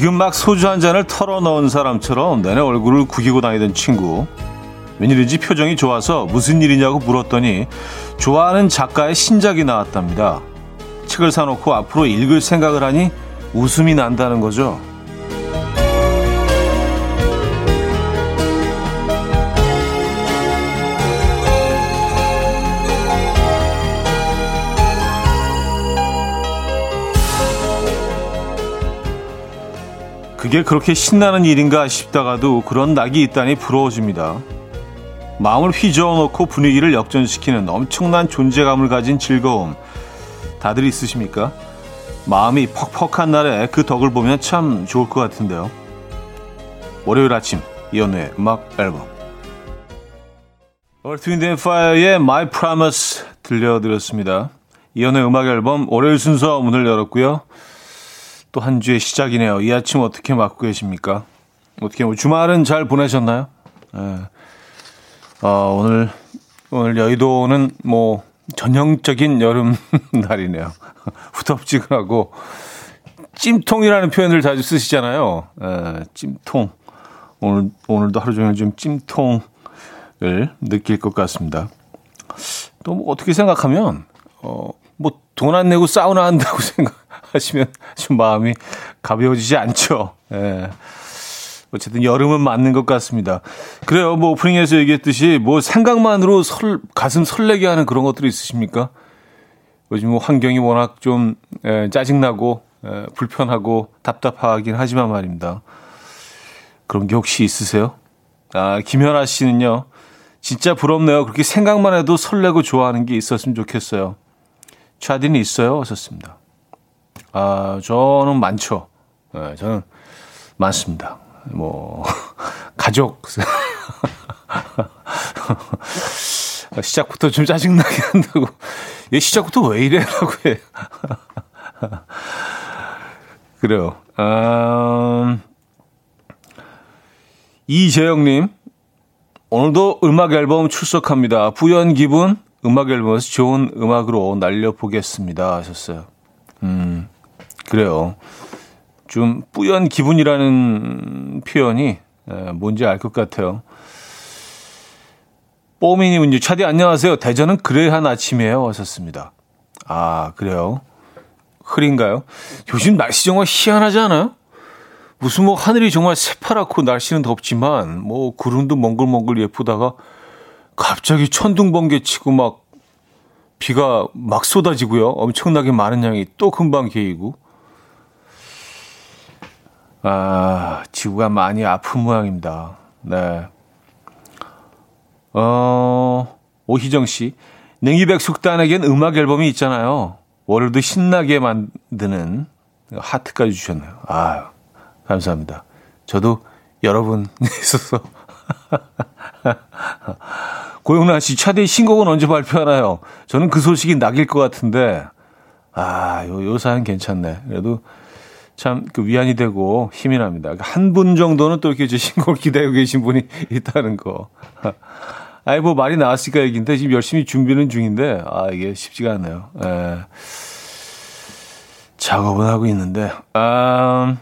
지금 막 소주 한 잔을 털어 넣은 사람처럼 내내 얼굴을 구기고 다니던 친구. 웬일인지 표정이 좋아서 무슨 일이냐고 물었더니 좋아하는 작가의 신작이 나왔답니다. 책을 사놓고 앞으로 읽을 생각을 하니 웃음이 난다는 거죠. 그게 그렇게 신나는 일인가 싶다가도 그런 낙이 있다니 부러워집니다. 마음을 휘저어 놓고 분위기를 역전시키는 엄청난 존재감을 가진 즐거움. 다들 있으십니까? 마음이 퍽퍽한 날에 그 덕을 보면 참 좋을 것 같은데요. 월요일 아침 이연우의 음악 앨범 and Fire의 My Promise 들려드렸습니다. 이연우의 음악 앨범 월요일 순서 문을 열었고요. 또 한 주의 시작이네요. 이 아침 어떻게 맞고 계십니까? 어떻게 뭐 주말은 잘 보내셨나요? 네. 어, 오늘 오늘 여의도는 뭐 전형적인 여름 날이네요. 후덥지근하고 찜통이라는 표현을 자주 쓰시잖아요. 에, 찜통. 오늘 오늘도 하루 종일 좀 찜통을 느낄 것 같습니다. 또 뭐 어떻게 생각하면 어 뭐 돈 안 내고 사우나 한다고 생각 하시면 좀 마음이 가벼워지지 않죠. 예. 어쨌든 여름은 맞는 것 같습니다. 그래요. 뭐 오프닝에서 얘기했듯이 뭐 생각만으로 설, 가슴 설레게 하는 그런 것들이 있으십니까? 요즘 뭐 환경이 워낙 좀 에, 짜증나고 에, 불편하고 답답하긴 하지만 말입니다. 그런 게 혹시 있으세요? 아, 김현아 씨는요. 진짜 부럽네요. 그렇게 생각만 해도 설레고 좋아하는 게 있었으면 좋겠어요. 차디는 있어요? 하셨습니다. 아, 저는 많죠. 네, 저는 많습니다. 뭐 가족. 시작부터 좀 짜증나게 한다고. 얘 시작부터 왜 이래 라고 해. 그래요. 음, 이재영님 오늘도 음악 앨범 출석합니다. 부연 기분 음악 앨범에서 좋은 음악으로 날려보겠습니다 하셨어요. 음 그래요 좀 뿌연 기분이라는 표현이 뭔지 알 것 같아요. 뽀미님은요, 차디 안녕하세요. 대전은 그래한 아침이에요. 하셨습니다. 아, 그래요? 흐린가요? 요즘 날씨 정말 희한하지 않아요? 무슨 뭐 하늘이 정말 새파랗고 날씨는 덥지만 뭐 구름도 몽글몽글 예쁘다가 갑자기 천둥 번개 치고 막 비가 막 쏟아지고요. 엄청나게 많은 양이 또 금방 개이고 아, 지구가 많이 아픈 모양입니다. 네. 어, 오희정 씨. 냉이백 숙단에겐 음악 앨범이 있잖아요. 월요일도 신나게 만드는 하트까지 주셨네요. 아유, 감사합니다. 저도 여러분 있어서. 고영란 씨, 차대 신곡은 언제 발표하나요? 저는 그 소식이 낙일 것 같은데, 아, 요, 요 사연 괜찮네. 그래도 참 그 위안이 되고 힘이 납니다. 한 분 정도는 또 이렇게 제 신곡을 기다리고 계신 분이 있다는 거. 아이, 뭐 말이 나왔으니까 얘기인데 지금 열심히 준비는 중인데, 아, 이게 쉽지가 않네요. 에. 예. 작업은 하고 있는데, 아,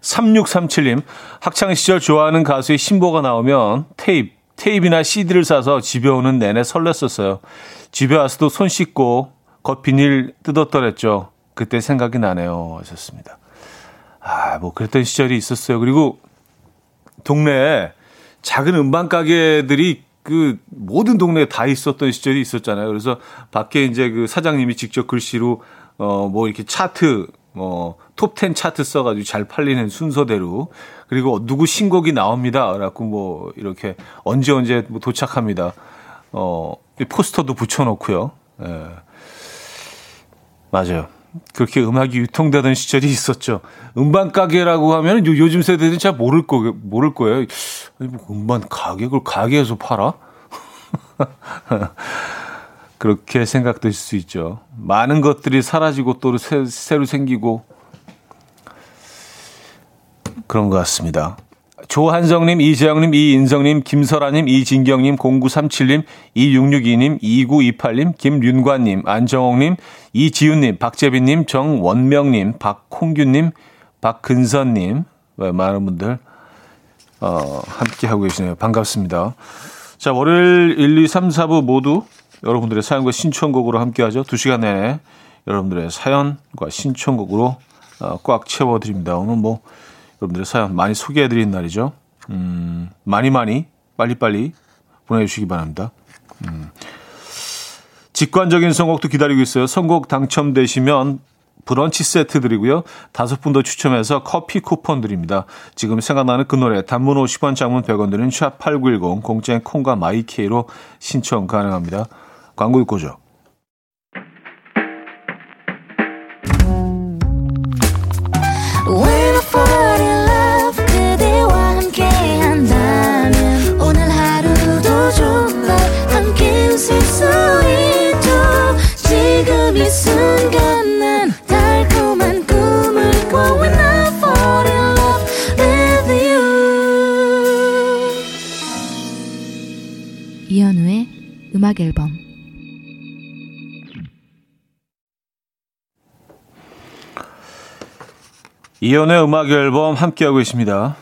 3637님, 학창시절 좋아하는 가수의 신보가 나오면 테이프, 테이프나 CD를 사서 집에 오는 내내 설렜었어요. 집에 와서도 손 씻고 겉 비닐 뜯었더랬죠. 그때 생각이 나네요. 하셨습니다. 아, 뭐 그랬던 시절이 있었어요. 그리고 동네에 작은 음반 가게들이 그 모든 동네에 다 있었던 시절이 있었잖아요. 그래서 밖에 이제 그 사장님이 직접 글씨로 어 뭐 이렇게 차트 뭐톱10 차트 써가지고 잘 팔리는 순서대로 그리고 누구 신곡이 나옵니다. 라고 뭐 이렇게 언제 언제 뭐 도착합니다. 어 포스터도 붙여놓고요. 예. 맞아요. 그렇게 음악이 유통되던 시절이 있었죠. 음반 가게라고 하면 요, 요즘 세대들은 잘 모를 거 모를 거예요. 아니 뭐 음반 가게 그걸 가게에서 팔아? 그렇게 생각될 수 있죠. 많은 것들이 사라지고 또 새, 새로 생기고 그런 것 같습니다. 조한성님, 이재영님, 이인성님, 김설아님, 이진경님, 0937님, 2662님, 2928님, 김윤관님, 안정옥님, 이지훈님, 박재빈님, 정원명님, 박홍규님, 박근선님, 네, 많은 분들 어, 함께 하고 계시네요. 반갑습니다. 자, 월요일 1, 2, 3, 4부 모두 여러분들의 사연과 신청곡으로 함께 하죠. 2시간 내내 여러분들의 사연과 신청곡으로 어, 꽉 채워드립니다. 오늘 뭐 여러분들의 사연 많이 소개해드리는 날이죠. 음, 많이 많이 빨리빨리 보내주시기 바랍니다. 음. 직관적인 선곡도 기다리고 있어요. 선곡 당첨되시면 브런치 세트 드리고요. 다섯 분 더 추첨해서 커피 쿠폰 드립니다. 지금 생각나는 그 노래 단문 50원 장문 100원 드는 샵8910 공짜인 콩과 마이케이로 신청 가능합니다. 광고 듣고 죠 음악 앨범 이연의 음악 앨범 함께하고 있습니다.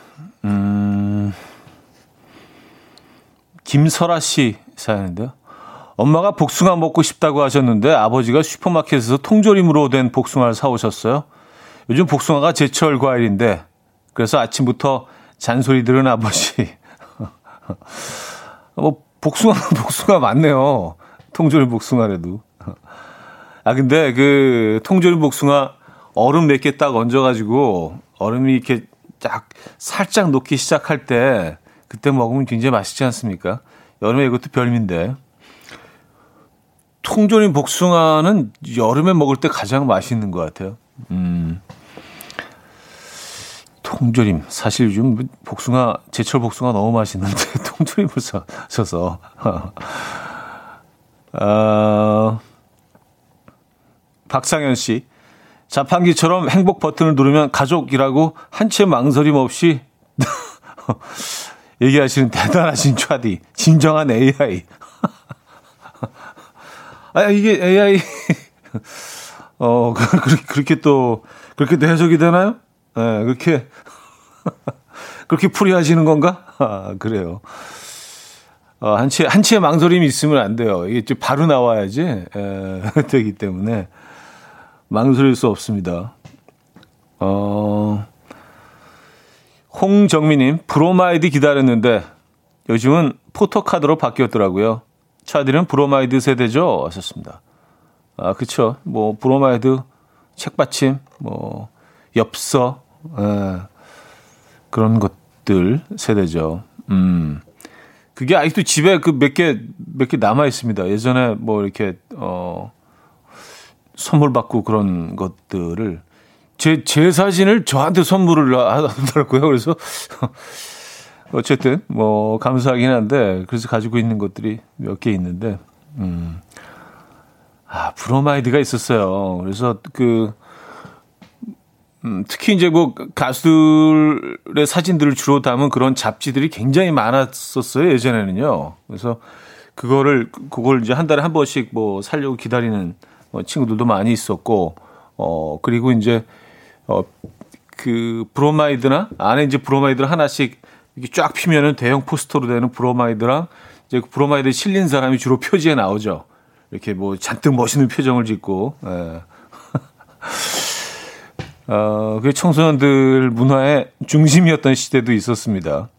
음, 김설아 씨 사연인데요. 엄마가 복숭아 먹고 싶다고 하셨는데 아버지가 슈퍼마켓에서 통조림으로 된 복숭아를 사오셨어요. 요즘 복숭아가 제철 과일인데 그래서 아침부터 잔소리 들은 아버지. 뭐 복숭아, 복숭아 맞네요. 통조림 복숭아래도. 아, 근데 그 통조림 복숭아 얼음 몇 개 딱 얹어가지고 얼음이 이렇게 딱 살짝 녹기 시작할 때 그때 먹으면 굉장히 맛있지 않습니까? 여름에 이것도 별미인데. 통조림 복숭아는 여름에 먹을 때 가장 맛있는 것 같아요. 음. 통조림. 사실 요즘 복숭아, 제철 복숭아 너무 맛있는데, 통조림을 사셔서. 어, 박상현 씨. 자판기처럼 행복 버튼을 누르면 가족이라고 한채 망설임 없이 얘기하시는 대단하신 차디. 진정한 AI. 아, 이게 AI. 어, 그렇게, 그렇게 또, 그렇게 또 해석이 되나요? 네, 그렇게 그렇게 풀이하시는 건가? 아, 그래요. 어, 한치 한치의 망설임이 있으면 안 돼요. 이게 바로 나와야지 에, 되기 때문에 망설일 수 없습니다. 어, 홍정미님 브로마이드 기다렸는데 요즘은 포토카드로 바뀌었더라고요. 차들은 브로마이드 세대죠. 하셨습니다. 아, 그쵸. 뭐, 브로마이드, 책받침, 뭐, 엽서, 예, 그런 것들 세대죠. 음. 그게 아직도 집에 그 몇 개, 몇 개 남아 있습니다. 예전에 뭐 이렇게, 어, 선물 받고 그런 것들을 제, 제 사진을 저한테 선물을 하더라고요. 그래서 어쨌든 뭐 감사하긴 한데 그래서 가지고 있는 것들이 몇 개 있는데, 음. 아, 브로마이드가 있었어요. 그래서 그, 음, 특히 이제 뭐 가수들의 사진들을 주로 담은 그런 잡지들이 굉장히 많았었어요 예전에는요. 그래서 그거를 그걸 이제 한 달에 한 번씩 뭐 살려고 기다리는 뭐 친구들도 많이 있었고 어 그리고 이제 어, 그 브로마이드나 안에 이제 브로마이드를 하나씩 이렇게 쫙 피면은 대형 포스터로 되는 브로마이드랑 이제 그 브로마이드에 실린 사람이 주로 표지에 나오죠. 이렇게 뭐 잔뜩 멋있는 표정을 짓고. 예. 어, 그 청소년들 문화의 중심이었던 시대도 있었습니다.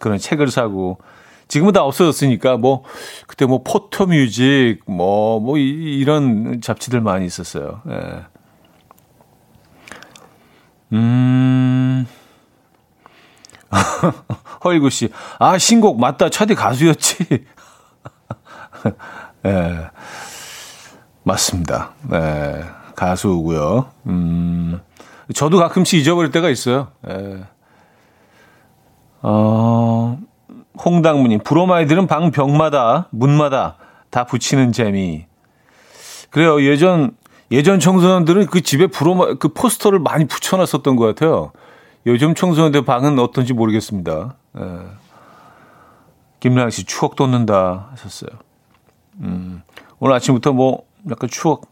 그런 책을 사고 지금은 다 없어졌으니까 뭐 그때 뭐 포토 뮤직 뭐뭐 뭐 이런 잡지들 많이 있었어요. 예. 음. 허일구 씨. 아, 신곡 맞다. 차디 가수였지. 예. 맞습니다. 네. 가수고요. 음. 저도 가끔씩 잊어버릴 때가 있어요. 예. 어, 홍당무님, 브로마이드는 방 벽마다, 문마다 다 붙이는 재미. 그래요. 예전, 예전 청소년들은 그 집에 브로마, 그 포스터를 많이 붙여놨었던 것 같아요. 요즘 청소년들 방은 어떤지 모르겠습니다. 예. 김랑 씨, 추억 돋는다 하셨어요. 음, 오늘 아침부터 뭐, 약간 추억,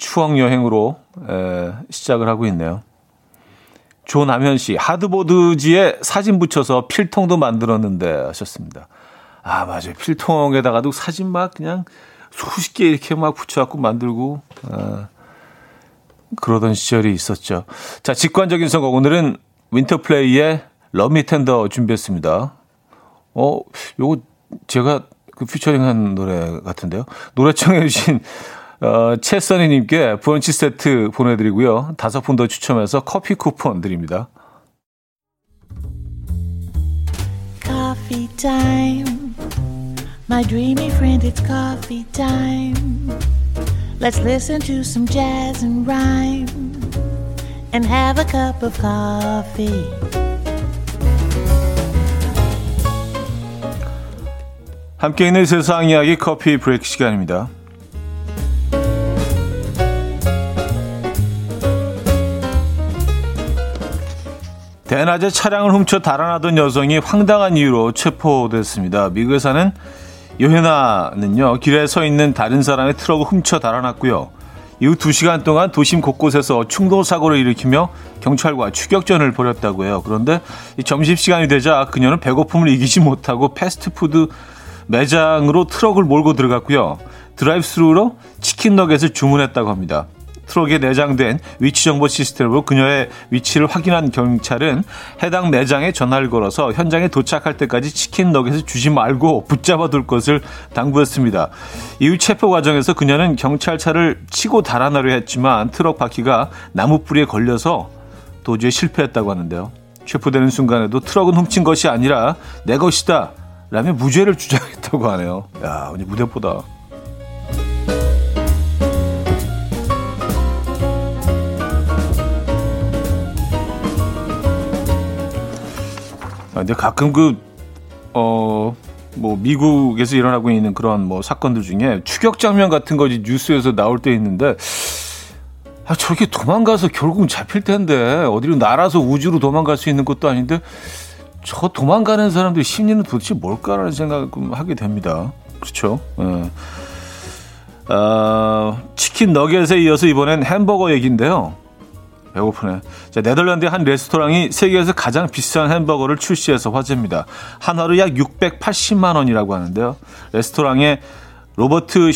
추억 여행으로 에, 시작을 하고 있네요. 조남현 씨, 하드보드지에 사진 붙여서 필통도 만들었는데 하셨습니다. 아, 맞아요. 필통에다가도 사진 막 그냥 수십 개 이렇게 막 붙여갖고 만들고, 아, 그러던 시절이 있었죠. 자, 직관적인 선곡. 오늘은 윈터플레이의 러미 텐더 준비했습니다. 어, 요거 제가 그 피처링한 노래 같은데요. 노래 청해주신 어, 채써니님께 브런치 세트 보내드리고요. 다섯 분 더 추첨해서 커피 쿠폰 드립니다. Coffee time. My dreamy friend, it's coffee time. Let's listen to some jazz and rhyme and have a cup of coffee. 함께 있는 세상 이야기 커피 브레이크 시간입니다. 대낮에 차량을 훔쳐 달아나던 여성이 황당한 이유로 체포됐습니다. 미국에 사는 요헤나는요, 길에 서 있는 다른 사람의 트럭을 훔쳐 달아났고요. 이후 2시간 동안 도심 곳곳에서 충돌 사고를 일으키며 경찰과 추격전을 벌였다고 해요. 그런데 점심시간이 되자 그녀는 배고픔을 이기지 못하고 패스트푸드 매장으로 트럭을 몰고 들어갔고요. 드라이브스루로 치킨 너겟을 주문했다고 합니다. 트럭에 내장된 위치 정보 시스템으로 그녀의 위치를 확인한 경찰은 해당 매장에 전화를 걸어서 현장에 도착할 때까지 치킨 너겟을 주지 말고 붙잡아 둘 것을 당부했습니다. 이후 체포 과정에서 그녀는 경찰차를 치고 달아나려 했지만 트럭 바퀴가 나무 뿌리에 걸려서 도저히 실패했다고 하는데요. 체포되는 순간에도 트럭은 훔친 것이 아니라 내 것이다. 라며 무죄를 주장했다고 하네요. 야, 오늘 무대보다. 근데 가끔 그, 어, 뭐, 미국에서 일어나고 있는 그런 뭐 사건들 중에 추격 장면 같은 거지 뉴스에서 나올 때 있는데, 아, 저게 도망가서 결국은 잡힐 텐데, 어디로 날아서 우주로 도망갈 수 있는 것도 아닌데, 저 도망가는 사람들 심리는 도대체 뭘까라는 생각을 하게 됩니다. 그렇죠? 예. 어, 치킨 너겟에 이어서 이번엔 햄버거 얘기인데요. 배고프네. 자, 네덜란드의 한 레스토랑이 세계에서 가장 비싼 햄버거를 출시해서 화제입니다. 한 하루 약 680만 원이라고 하는데요. 레스토랑의 로버트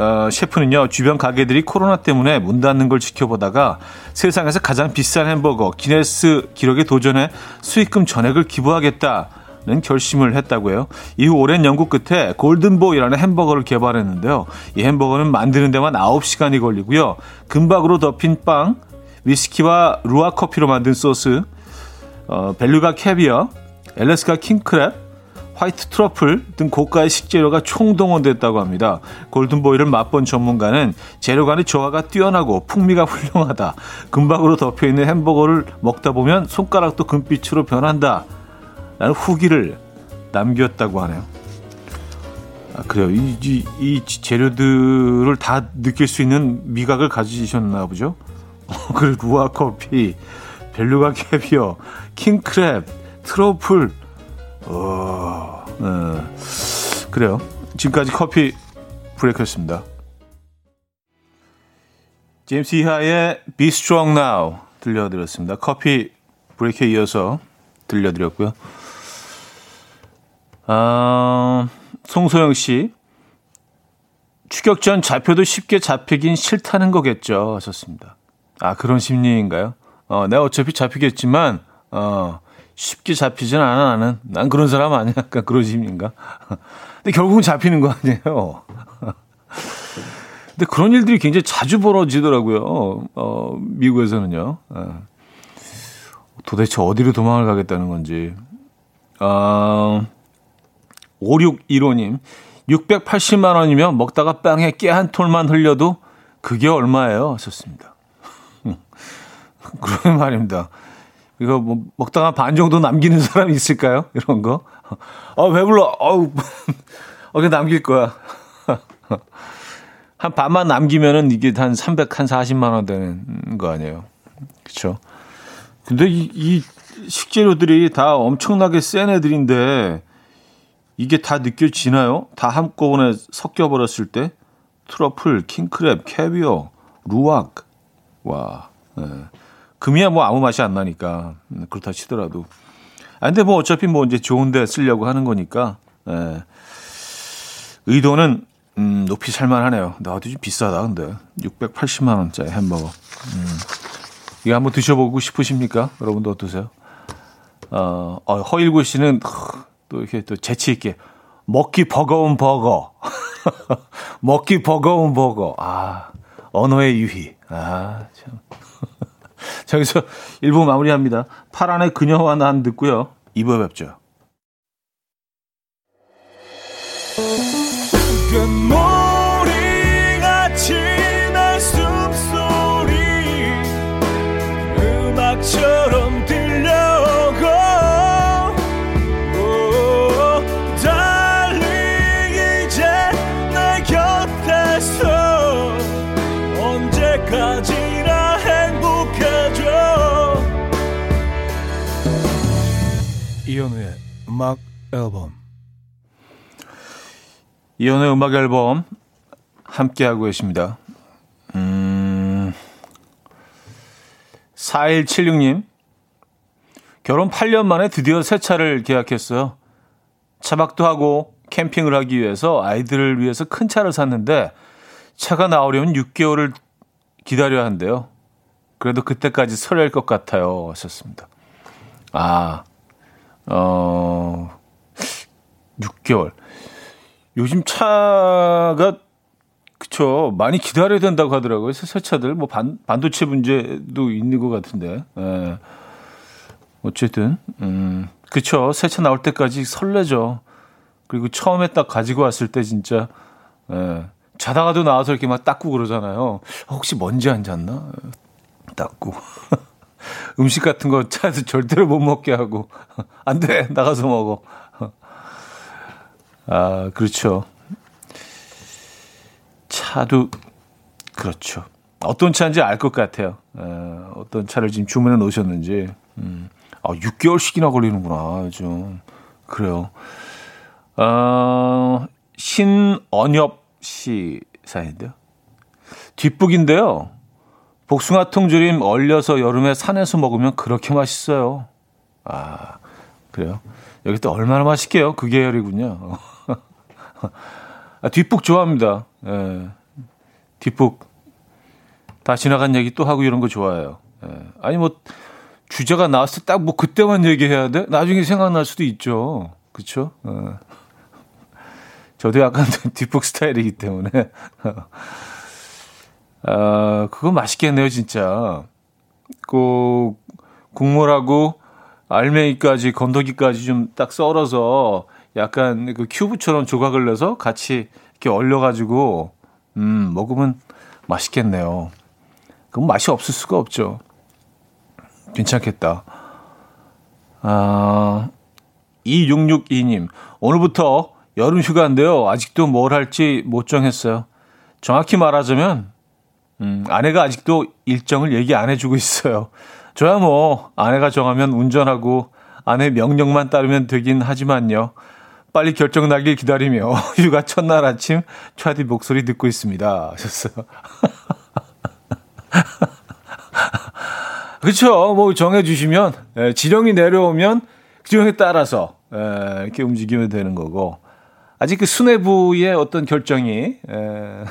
어, 셰프는요, 주변 가게들이 코로나 때문에 문 닫는 걸 지켜보다가 세상에서 가장 비싼 햄버거 기네스 기록에 도전해 수익금 전액을 기부하겠다는 결심을 했다고 해요. 이후 오랜 연구 끝에 골든보이라는 햄버거를 개발했는데요. 이 햄버거는 만드는 데만 9시간이 걸리고요. 금박으로 덮인 빵, 위스키와 루왁 커피로 만든 소스, 어, 벨루가 캐비어, 알래스카 킹크랩, white truffle 등 고가의 식재료가 총동원됐다고 합니다. 골든보이를 맛본 전문가는 재료 간의 조화가 뛰어나고 풍미가 훌륭하다. 금박으로 덮여있는 햄버거를 먹다 보면 손가락도 금빛으로 변한다. 라는 후기를 남겼다고 하네요. 아, 그래요. 이, 이, 이 재료들을 다 느낄 수 있는 미각을 가지셨나 보죠. 그 루아 커피, 벨루가 캐비어, 킹크랩, 트러플. 어, 네. 그래요. 지금까지 커피 브레이크였습니다. 제임스 이하의 Be Strong Now 들려드렸습니다. 커피 브레이크에 이어서 들려드렸고요. 아, 송소영 씨. 추격 전 잡혀도 쉽게 잡히긴 싫다는 거겠죠. 하셨습니다. 아, 그런 심리인가요? 어, 내가 어차피 잡히겠지만, 어, 쉽게 잡히진 않아, 나는. 난 그런 사람 아니야. 약간 그런 심리인가? 근데 결국은 잡히는 거 아니에요. 근데 그런 일들이 굉장히 자주 벌어지더라고요. 어, 미국에서는요. 어. 도대체 어디로 도망을 가겠다는 건지. 어, 5615님. 680만 원이면 먹다가 빵에 깨 한 톨만 흘려도 그게 얼마예요? 하셨습니다. 그런 말입니다. 이거 뭐 먹다가 반 정도 남기는 사람이 있을까요? 이런 거. 어, 배불러. 어우, 어, 그 남길 거야. 한 반만 남기면은 이게 한 300, 한 40만 원 되는 거 아니에요. 그쵸? 근데 이, 이 식재료들이 다 엄청나게 센 애들인데 이게 다 느껴지나요? 다 한꺼번에 섞여 버렸을 때? 트러플, 킹크랩, 캐비어, 루악. 와. 네. 금이야 뭐 아무 맛이 안 나니까 음, 그렇다 치더라도. 아 근데 뭐 어차피 뭐 이제 좋은데 쓰려고 하는 거니까. 예. 의도는 음, 높이 살만하네요. 나도 좀 비싸다 근데 680만 원짜리 햄버거. 음. 이거 한번 드셔보고 싶으십니까? 여러분도 어떠세요? 어, 어 허일구 씨는 또 이렇게 또 재치 있게 먹기 버거운 버거. 먹기 버거운 버거. 아, 언어의 유희. 아, 참. 저기서 1부 마무리합니다. 파란의 그녀와 난 듣고요. 2부에 뵙죠. 음악 앨범 이연의 음악 앨범 함께하고 계십니다. 음, 4176님, 결혼 8년 만에 드디어 새 차를 계약했어요. 차박도 하고 캠핑을 하기 위해서 아이들을 위해서 큰 차를 샀는데 차가 나오려면 6개월을 기다려야 한대요. 그래도 그때까지 설렐 것 같아요. 하셨습니다. 아, 어, 6개월. 요즘 차가 그쵸 많이 기다려야 된다고 하더라고요. 새 차들 뭐 반, 반도체 문제도 있는 것 같은데. 예. 어쨌든 음 그쵸 새 차 나올 때까지 설레죠. 그리고 처음에 딱 가지고 왔을 때 진짜 예. 자다가도 나와서 이렇게 막 닦고 그러잖아요. 어, 혹시 먼지 안 잤나? 닦고. 음식 같은 거 차에서 절대로 못 먹게 하고 안 돼 나가서 먹어. 아, 그렇죠. 차도 그렇죠. 어떤 차인지 알 것 같아요. 에, 어떤 차를 지금 주문해 놓으셨는지. 음. 아, 6개월씩이나 걸리는구나. 좀 그래요. 어, 신언엽 씨 사연인데요. 뒷북인데요. 복숭아 통조림 얼려서 여름에 산에서 먹으면 그렇게 맛있어요. 아, 그래요? 여기 또 얼마나 맛있게요? 그 계열이군요. 아, 뒷북 좋아합니다. 예. 뒷북 다 지나간 얘기 또 하고 이런 거 좋아해요. 예. 아니 뭐 주제가 나왔을 때 딱 뭐 그때만 얘기해야 돼? 나중에 생각날 수도 있죠. 그렇죠? 예. 저도 약간 뒷북 스타일이기 때문에 아, 그거 맛있겠네요, 진짜. 그 국물하고 알맹이까지 건더기까지 좀 딱 썰어서 약간 그 큐브처럼 조각을 내서 같이 이렇게 얼려가지고 음 먹으면 맛있겠네요. 그럼 맛이 없을 수가 없죠. 괜찮겠다. 아, 2662님, 오늘부터 여름 휴가인데요. 아직도 뭘 할지 못 정했어요. 정확히 말하자면, 음, 아내가 아직도 일정을 얘기 안 해주고 있어요. 저야 뭐, 아내가 정하면 운전하고 아내 명령만 따르면 되긴 하지만요. 빨리 결정 나길 기다리며 휴가 첫날 아침 차디 목소리 듣고 있습니다. 하셨어요. 그렇죠. 뭐 정해 주시면 예, 지령이 내려오면 그 지령에 따라서 예, 이렇게 움직이면 되는 거고 아직 그 수뇌부의 어떤 결정이 예,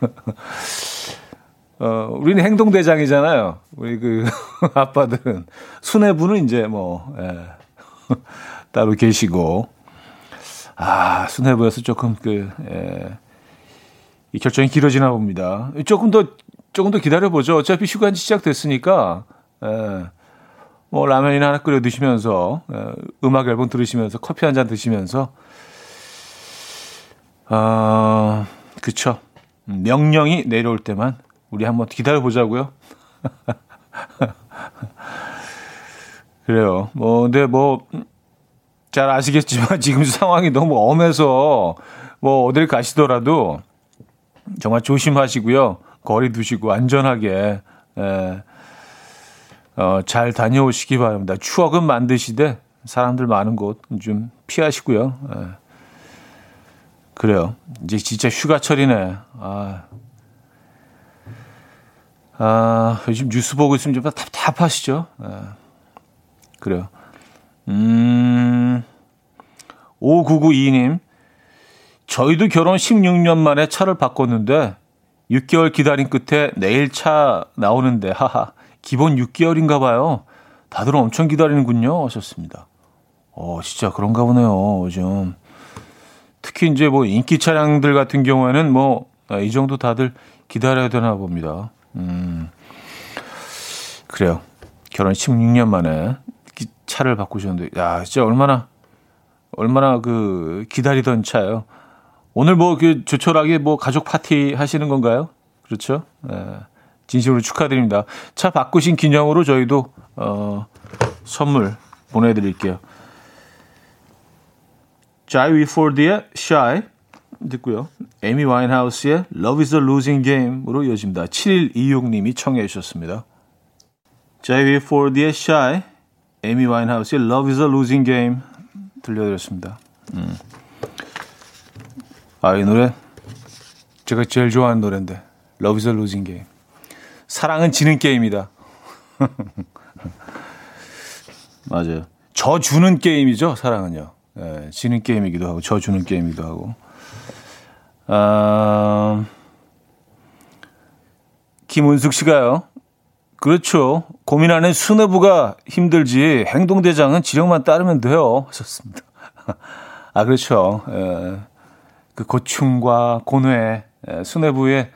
어, 우리는 행동대장이잖아요. 우리 그 아빠들은 수뇌부는 이제 뭐 예, 따로 계시고 아, 수뇌부에서 조금 그, 예, 이 결정이 길어지나 봅니다. 조금 더, 조금 더 기다려보죠. 어차피 휴관지 시작됐으니까, 예, 뭐, 라면이나 하나 끓여 드시면서, 예, 음악 앨범 들으시면서, 커피 한 잔 드시면서, 아, 그쵸. 명령이 내려올 때만 우리 한번 기다려 보자고요. 그래요. 뭐, 근데 뭐, 잘 아시겠지만 지금 상황이 너무 엄해서 뭐 어딜 가시더라도 정말 조심하시고요. 거리 두시고 안전하게 에, 어, 잘 다녀오시기 바랍니다. 추억은 만드시되 사람들 많은 곳 좀 피하시고요. 에. 그래요. 이제 진짜 휴가철이네. 아, 아, 요즘 뉴스 보고 있으면 좀 답답하시죠? 아, 그래요. 음, 5992님. 저희도 결혼 16년 만에 차를 바꿨는데 6개월 기다린 끝에 내일 차 나오는데 하하 기본 6개월인가 봐요. 다들 엄청 기다리는군요. 하셨습니다. 어, 진짜 그런가 보네요. 요즘. 특히 이제 뭐 인기 차량들 같은 경우에는 뭐이 아, 정도 다들 기다려야 되나 봅니다. 음. 그래요. 결혼 16년 만에 차를 바꾸셨는데 야, 진짜 얼마나 얼마나 그 기다리던 차예요. 오늘 뭐 그 조촐하게 뭐 가족 파티 하시는 건가요? 그렇죠? 네. 진심으로 축하드립니다. 차 바꾸신 기념으로 저희도 어, 선물 보내 드릴게요. 자이 위 포드의 Shy 듣고요. 에미 와인하우스의 Love is a Losing Game으로 이어집니다. 7126님이 청해 주셨습니다. 자이 위 포드의 Shy, 에미 와인하우스의 Love is a Losing Game 들려드렸습니다. 음. 아, 이 노래 제가 제일 좋아하는 노래인데 Love is a Losing Game. 사랑은 지는 게임이다. 맞아요. 저 주는 게임이죠, 사랑은요. 예, 지는 게임이기도 하고, 저 주는 게임이기도 하고. 아, 김은숙 씨가요. 그렇죠. 고민하는 수뇌부가 힘들지 행동대장은 지령만 따르면 돼요. 하셨습니다. 아, 그렇죠. 예, 그 고충과 고뇌, 예, 수뇌부의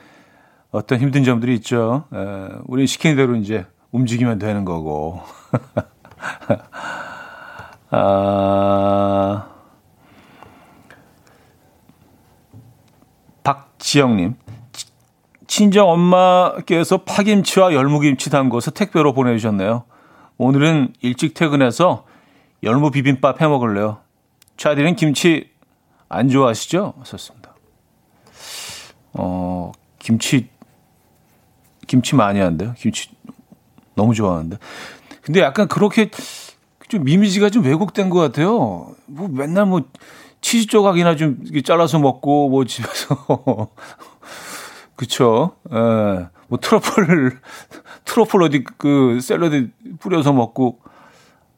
어떤 힘든 점들이 있죠. 에, 우리 시키는 대로 이제 움직이면 되는 거고. 아, 박지영님. 친정 엄마께서 파김치와 열무김치 담궈서 택배로 보내주셨네요. 오늘은 일찍 퇴근해서 열무 비빔밥 해 먹을래요. 차디는 김치 안 좋아하시죠? 썼습니다. 어, 김치 김치 많이 한대요. 김치 너무 좋아하는데. 근데 약간 그렇게 좀 이미지가 좀 왜곡된 것 같아요. 뭐 맨날 뭐 치즈 조각이나 좀 잘라서 먹고 뭐 집에서 그쵸. 예. 뭐 트러플 트러플 어디 그 샐러드 뿌려서 먹고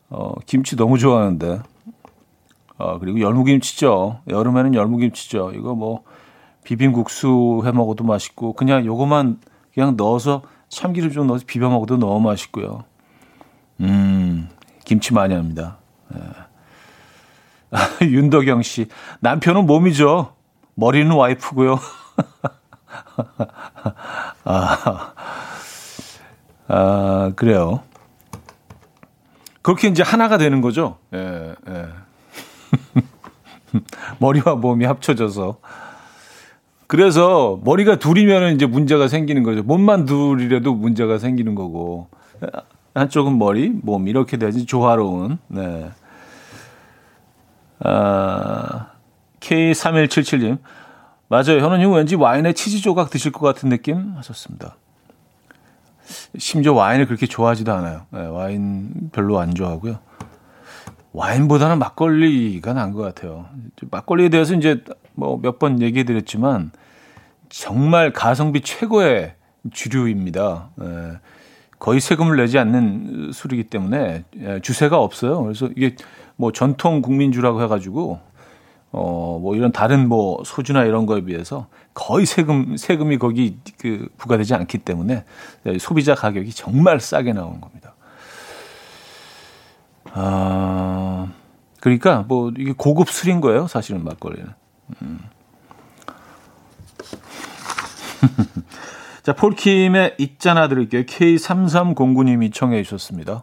어 김치 너무 좋아하는데. 아 그리고 열무김치죠. 여름에는 열무김치죠. 이거 뭐 비빔국수 해 먹어도 맛있고 그냥 요거만 그냥 넣어서 참기름 좀 넣어서 비벼 먹어도 너무 맛있고요. 음, 김치 많이 합니다. 예. 윤덕영 씨, 남편은 몸이죠. 머리는 와이프고요. 아, 아, 그래요. 그렇게 이제 하나가 되는 거죠. 예, 예. 머리와 몸이 합쳐져서 그래서 머리가 둘이면 이제 문제가 생기는 거죠. 몸만 둘이라도 문제가 생기는 거고. 한쪽은 머리, 몸 이렇게 돼야지 조화로운. 네. 아, K3177님. 맞아요. 현우님 왠지 와인에 치즈 조각 드실 것 같은 느낌 하셨습니다. 심지어 와인을 그렇게 좋아하지도 않아요. 네, 와인 별로 안 좋아하고요. 와인보다는 막걸리가 난 것 같아요. 막걸리에 대해서 이제 뭐 몇 번 얘기해 드렸지만 정말 가성비 최고의 주류입니다. 예, 거의 세금을 내지 않는 술이기 때문에 예, 주세가 없어요. 그래서 이게 뭐 전통 국민주라고 해가지고 어 뭐 이런 다른 뭐 소주나 이런 거에 비해서 거의 세금 세금이 거기 그 부과되지 않기 때문에 소비자 가격이 정말 싸게 나오는 겁니다. 아 그러니까 뭐 이게 고급 술인 거예요, 사실은 막걸리는. 음. 자, 폴킴의 있잖아 들을게요. K3309님이 청해 주셨습니다.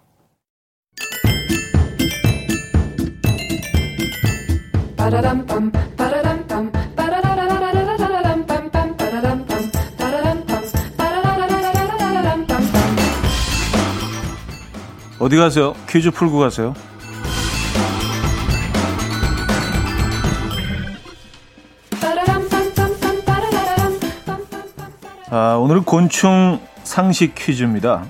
어디 가세요? 퀴즈 풀고 가세요. 아, 오늘은 곤충 상식 퀴즈입니다.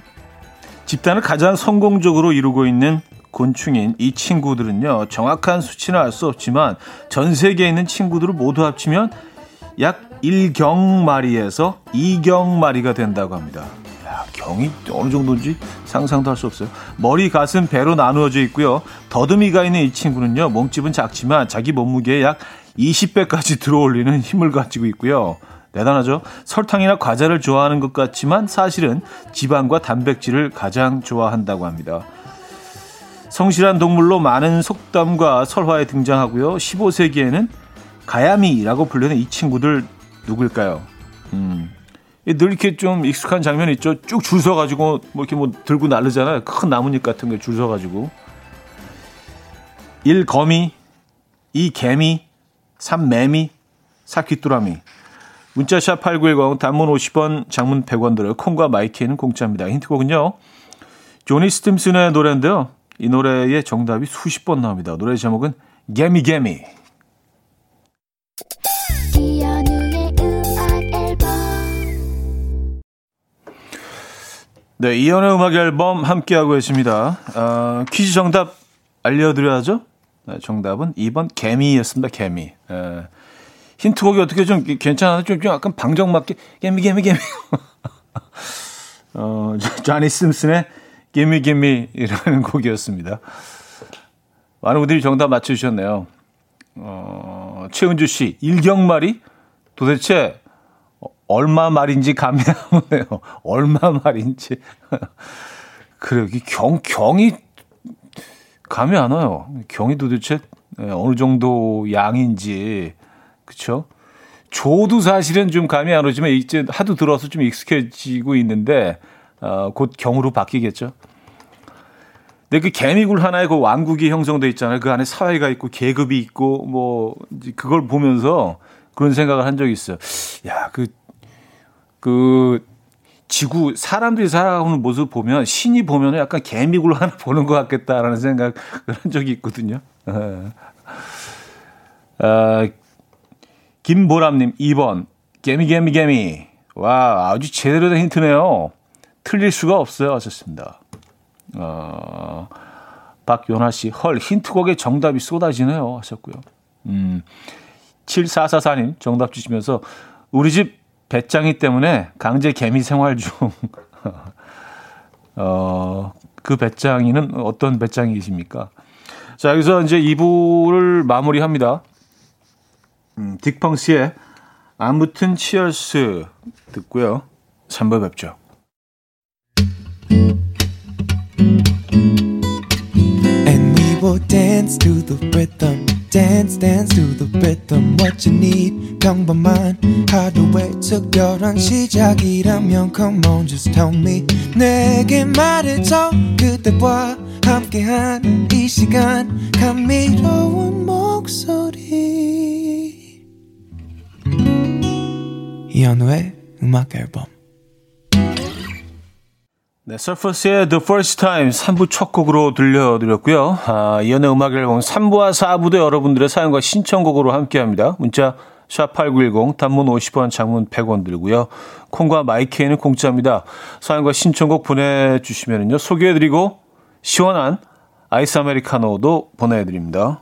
집단을 가장 성공적으로 이루고 있는 곤충인 이 친구들은요, 정확한 수치는 알 수 없지만 전 세계에 있는 친구들을 모두 합치면 약 1경 마리에서 2경 마리가 된다고 합니다. 야, 경이 어느 정도인지 상상도 할 수 없어요. 머리, 가슴, 배로 나누어져 있고요. 더듬이가 있는 이 친구는요. 몸집은 작지만 자기 몸무게의 약 20배까지 들어올리는 힘을 가지고 있고요. 대단하죠? 설탕이나 과자를 좋아하는 것 같지만 사실은 지방과 단백질을 가장 좋아한다고 합니다. 성실한 동물로 많은 속담과 설화에 등장하고요. 15세기에는 가야미라고 불리는 이 친구들 누굴까요? 음. 늘 이렇게 좀 익숙한 장면이 있죠. 쭉 줄 서가지고 뭐 이렇게 뭐 들고 나르잖아요. 큰 나뭇잎 같은 거 줄 서가지고. 1. 거미 2. 개미 3. 매미 4. 귀뚜라미 문자샵 8910 단문 50원 장문 100원 들어요. 콩과 마이K는 공짜입니다. 힌트곡은요. 조니 스팀슨의 노래인데요. 이 노래의 정답이 수십 번 나옵니다. 노래 제목은 Gimme Gimme. 네, 이현우의 음악 앨범 함께하고 계십니다. 어, 퀴즈 정답 알려드려야죠? 네, 정답은 2번 개미였습니다. 개미. 에, 힌트곡이 어떻게 좀 괜찮아요? 좀, 좀 약간 방정맞게 개미 개미 개미. 어, 자니 심슨의 개미 개미이라는 곡이었습니다. 많은 분들이 정답 맞춰주셨네요. 어, 최은주 씨, 일경말이 도대체 얼마 말인지 감이 안 오네요. 얼마 말인지. 그래요. 경, 경이 감이 안 와요. 경이 도대체 예, 어느 정도 양인지. 그쵸? 조도 사실은 좀 감이 안 오지만 이제 하도 들어서 좀 익숙해지고 있는데, 어, 곧 경으로 바뀌겠죠. 근데 그 개미굴 하나에 그 왕국이 형성돼 있잖아요. 그 안에 사회가 있고 계급이 있고 뭐 그걸 보면서 그런 생각을 한 적이 있어요. 야, 그 그 지구 사람들이 살아가는 모습 보면 신이 보면 약간 개미굴 하나 보는 것 같겠다라는 생각을 한 적이 있거든요. 아, 김보람님 2번 개미 개미 개미 와 아주 제대로 된 힌트네요. 틀릴 수가 없어요. 하셨습니다. 어, 박연아 씨, 헐, 힌트곡에 정답이 쏟아지네요. 하셨고요. 음, 7444님 정답 주시면서 우리 집 배짱이 때문에 강제 개미 생활 중. 어, 그 배짱이는 어떤 배짱이십니까? 자, 여기서 이제 2부를 마무리합니다. 음, 딕펑스의 아무튼 치얼스 듣고요. 3부 뵙죠. 시작이라면 come on just tell me 내게 말해줘 그대와 함께한 이 시간 감미로운 목소리 이현우의 음악 앨범 네, 서퍼스의 The First Time 3부 첫 곡으로 들려드렸고요. 아, 이연의 음악 앨범 3부와 4부도 여러분들의 사연과 신청곡으로 함께합니다. 문자 샵8910 단문 50원 장문 100원 들고요. 콩과 마이케이는 공짜입니다. 사연과 신청곡 보내주시면요. 소개해드리고 시원한 아이스 아메리카노도 보내드립니다.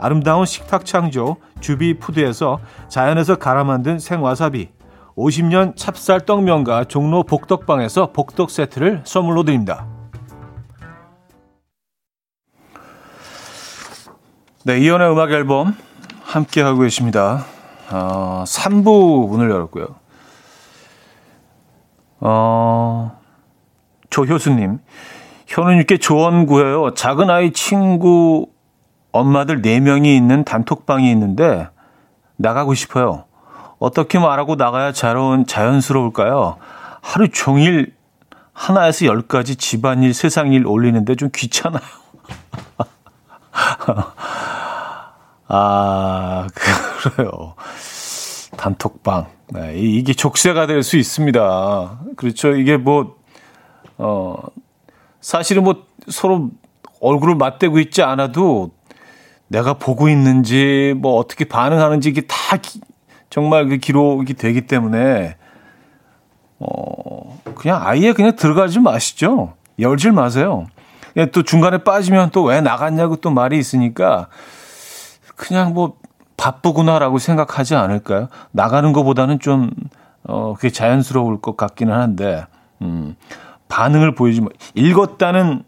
아름다운 식탁 창조 주비푸드에서 자연에서 갈아 만든 생와사비 50년 찹쌀 떡면과 종로 복덕방에서 복덕 세트를 선물로 드립니다. 네, 이연의 음악 앨범 함께 하고 계십니다. 어, 3부 문을 열었고요. 어, 조효수님, 현우님께 조언 구해요. 작은 아이 친구 엄마들 4명이 있는 단톡방이 있는데 나가고 싶어요. 어떻게 말하고 나가야 자연, 자연스러울까요? 하루 종일 하나에서 열까지 집안일, 세상일 올리는데 좀 귀찮아요. 아, 그래요. 단톡방. 네, 이게 족쇄가 될 수 있습니다. 그렇죠. 이게 뭐, 어, 사실은 뭐 서로 얼굴을 맞대고 있지 않아도 내가 보고 있는지 뭐 어떻게 반응하는지 이게 다 기, 정말 그 기록이 되기 때문에 어 그냥 아예 그냥 들어가지 마시죠. 열질 마세요. 또 중간에 빠지면 또 왜 나갔냐고 또 말이 있으니까 그냥 뭐 바쁘구나라고 생각하지 않을까요? 나가는 것보다는 좀, 어, 그게 자연스러울 것 같기는 한데, 음, 반응을 보이지, 마. 읽었다는,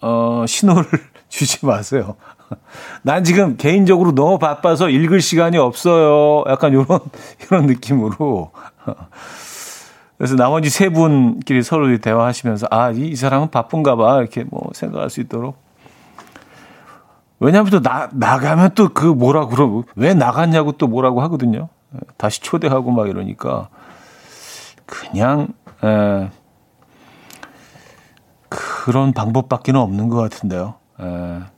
어, 신호를 주지 마세요. 난 지금 개인적으로 너무 바빠서 읽을 시간이 없어요. 약간 요런, 이런 느낌으로. 그래서 나머지 세 분끼리 서로 대화하시면서, 아, 이, 이 사람은 바쁜가 봐. 이렇게 뭐 생각할 수 있도록. 왜냐하면 또 나, 나가면 또 그 뭐라 그러고, 왜 나갔냐고 또 뭐라고 하거든요. 다시 초대하고 막 이러니까. 그냥, 에, 그런 방법밖에 는 없는 것 같은데요. 에.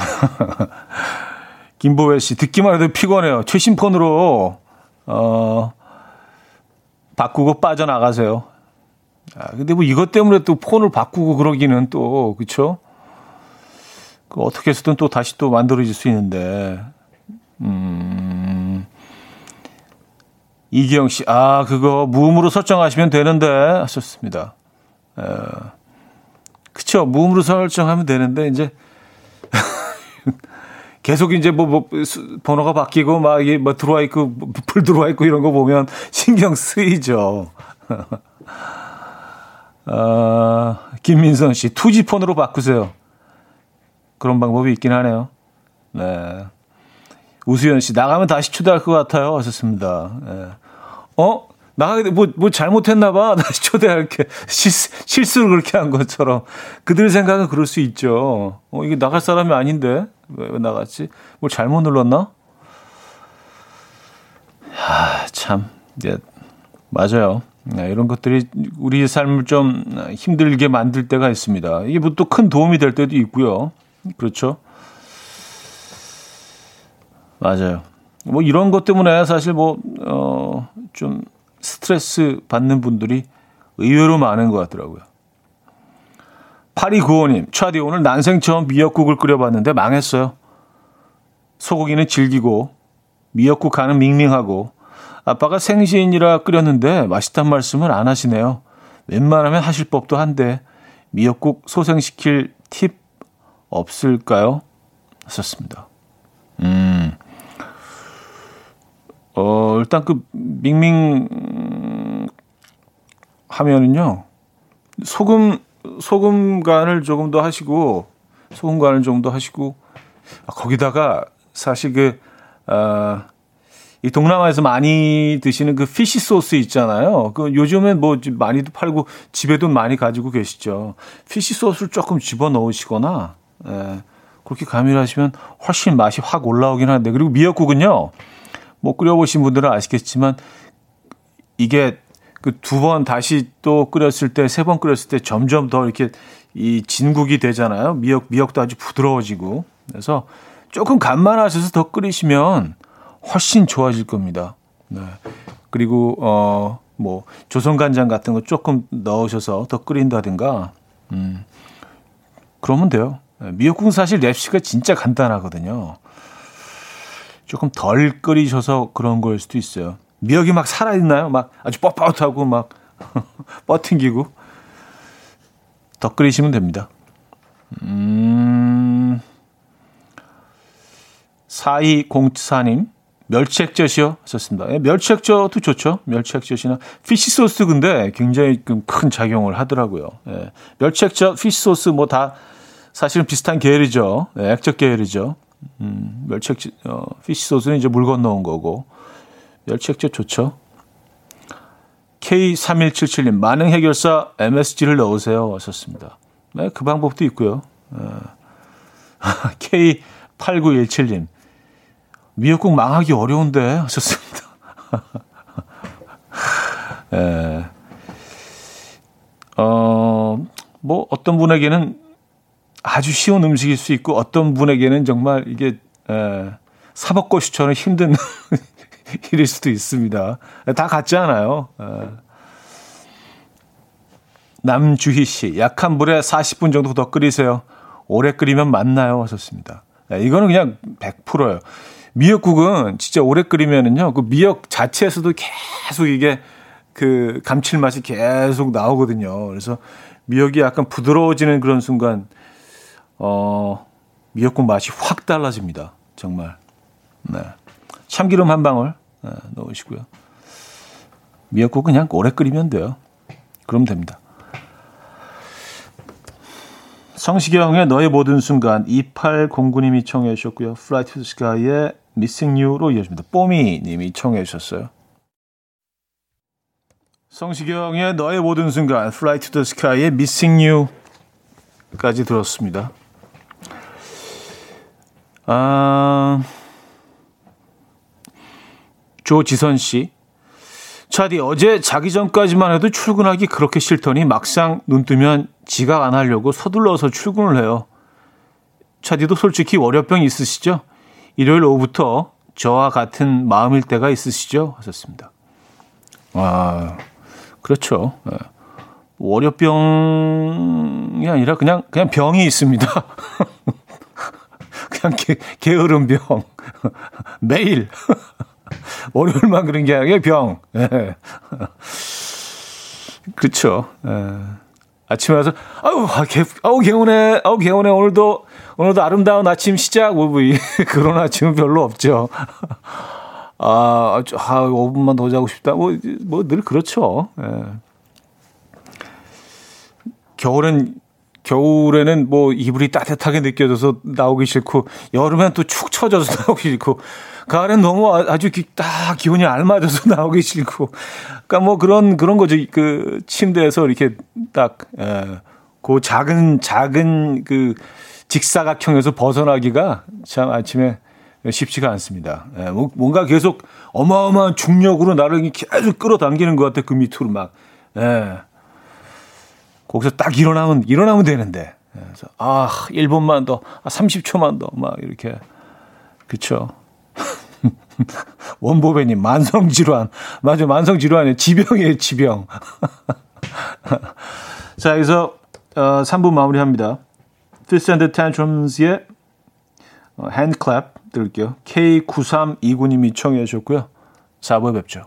김보혜 씨, 듣기만 해도 피곤해요. 최신 폰으로, 어, 바꾸고 빠져나가세요. 아, 근데 뭐 이것 때문에 또 폰을 바꾸고 그러기는 또, 그쵸? 그 어떻게 해서든 또 다시 또 만들어질 수 있는데, 음, 이기영 씨, 아, 그거 무음으로 설정하시면 되는데, 하셨습니다. 에, 그쵸. 무음으로 설정하면 되는데, 이제, 계속 이제 뭐, 뭐 번호가 바뀌고 막 이게 뭐 들어와 있고 불 들어와 있고 이런 거 보면 신경 쓰이죠. 아, 김민선 씨 투지폰으로 바꾸세요. 그런 방법이 있긴 하네요. 네. 우수연 씨 나가면 다시 초대할 것 같아요. 하셨습니다. 네. 어? 나가게 뭐, 뭐 잘못했나 봐. 다시 초대할게. 실수, 실수를 그렇게 한 것처럼. 그들 생각은 그럴 수 있죠. 어, 이게 나갈 사람이 아닌데? 왜, 왜 나갔지? 뭘 잘못 눌렀나? 아, 참. 예, 맞아요. 네, 이런 것들이 우리 삶을 좀 힘들게 만들 때가 있습니다. 이게 뭐 또 큰 도움이 될 때도 있고요. 그렇죠. 맞아요. 뭐 이런 것 때문에 사실 뭐, 어, 좀 스트레스 받는 분들이 의외로 많은 것 같더라고요. 8295님, 차디 오늘 난생 처음 미역국을 끓여봤는데 망했어요. 소고기는 질기고 미역국 간은 밍밍하고 아빠가 생시인이라 끓였는데 맛있단 말씀을 안 하시네요. 웬만하면 하실 법도 한데 미역국 소생시킬 팁 없을까요? 하셨습니다. 음. 어, 일단 그 밍밍 하면은요. 소금 소금 간을 조금 더 하시고 소금 간을 정도 하시고 아, 거기다가 사실 그 아, 이 동남아에서 많이 드시는 그 fish sauce 있잖아요. 그 요즘엔 뭐 많이도 팔고 집에도 많이 가지고 계시죠. fish sauce를 조금 집어 넣으시거나 예, 그렇게 가미하시면 훨씬 맛이 확 올라오긴 하는데 그리고 미역국은요. 뭐 끓여보신 분들은 아시겠지만 이게 그 두 번 다시 또 끓였을 때 세 번 끓였을 때 점점 더 이렇게 이 진국이 되잖아요. 미역 미역도 아주 부드러워지고 그래서 조금 간만 하셔서 더 끓이시면 훨씬 좋아질 겁니다. 네. 그리고 어 뭐 조선 간장 같은 거 조금 넣으셔서 더 끓인다든가 음 그러면 돼요. 네, 미역국은 사실 랩시가 진짜 간단하거든요. 조금 덜 끓이셔서 그런 걸 수도 있어요. 미역이 막 살아있나요? 막 아주 뻣뻣하고 막 뻗팅기고 더 끓이시면 됩니다. 음, 4204님, 멸치액젓이요? 썼습니다. 예, 멸치액젓도 좋죠. 멸치액젓이나 fish sauce 근데 굉장히 큰 작용을 하더라고요. 예, 멸치액젓, fish sauce 뭐 다 사실은 비슷한 계열이죠. 예, 액젓 계열이죠. 음, 멸치액젓, 어, fish sauce는 이제 물 건너온 거고. 멸치액젓 좋죠. K3177님, 만능 해결사 MSG를 넣으세요. 하셨습니다. 네, 그 방법도 있고요. K8917님, 미역국 망하기 어려운데 하셨습니다. 예. 어, 뭐 어떤 분에게는 아주 쉬운 음식일 수 있고 어떤 분에게는 정말 이게 에, 사법고시처럼 힘든 일일 수도 있습니다. 다 같지 않아요. 에. 남주희 씨, 약한 불에 40분 정도 더 끓이세요. 오래 끓이면 맞나요? 하셨습니다. 네, 이거는 그냥 100%예요. 미역국은 진짜 오래 끓이면은요, 그 미역 자체에서도 계속 이게 그 감칠맛이 계속 나오거든요. 그래서 미역이 약간 부드러워지는 그런 순간, 어, 미역국 맛이 확 달라집니다. 정말. 네. 참기름 한 방울 네, 넣으시고요. 미역국 그냥 오래 끓이면 돼요. 그럼 됩니다. 성시경의 너의 모든 순간 2809님이 청해 주셨고요. Fly to the Sky의 Missing You로 이어집니다. 뽀미 님이 청해 주셨어요. 성시경의 너의 모든 순간 Fly to the Sky의 Missing You까지 들었습니다. 아, 조지선 씨. 차디 어제 자기 전까지만 해도 출근하기 그렇게 싫더니 막상 눈 뜨면 지각 안 하려고 서둘러서 출근을 해요. 차디도 솔직히 월요병 있으시죠? 일요일 오후부터 저와 같은 마음일 때가 있으시죠? 하셨습니다. 아, 그렇죠. 네. 월요병이 아니라 그냥, 그냥 병이 있습니다. 그냥 게, 게으른 병. 매일. 월요일만 그런 게 아니라 병. 예. 그렇죠. 예. 아침에 와서 아우 아, 개, 아우 개운해 아우 개운해 오늘도 오늘도 아름다운 아침 시작 뭐, 뭐 그런 아침은 별로 없죠. 아, 아 5분만 더 자고 싶다 뭐 뭐 늘 그렇죠. 예. 겨울은 겨울에는 뭐 이불이 따뜻하게 느껴져서 나오기 싫고 여름엔 또 축 처져서 나오기 싫고 가을엔 너무 아, 아주 기, 딱 기온이 알맞아서 나오기 싫고 그러니까 뭐 그런 그런 거죠 그 침대에서 이렇게 딱 예, 그 작은 작은 그 직사각형에서 벗어나기가 참 아침에 쉽지가 않습니다. 예, 뭐 뭔가 계속 어마어마한 중력으로 나를 계속 끌어당기는 것 같아 그 밑으로 막 예. 거기서 딱 일어나면 일어나면 되는데 그래서 아 1분만 더, 아 30초만 더 막 이렇게 그쵸. 원보배님 만성 질환 맞아 만성 질환이 지병이에요 지병. 자 여기서 어, 3분 마무리합니다. Twist and Tantrums의 어, 핸드클랩 들을게요. K9329님이 청해 주셨고요. 4부에 뵙죠.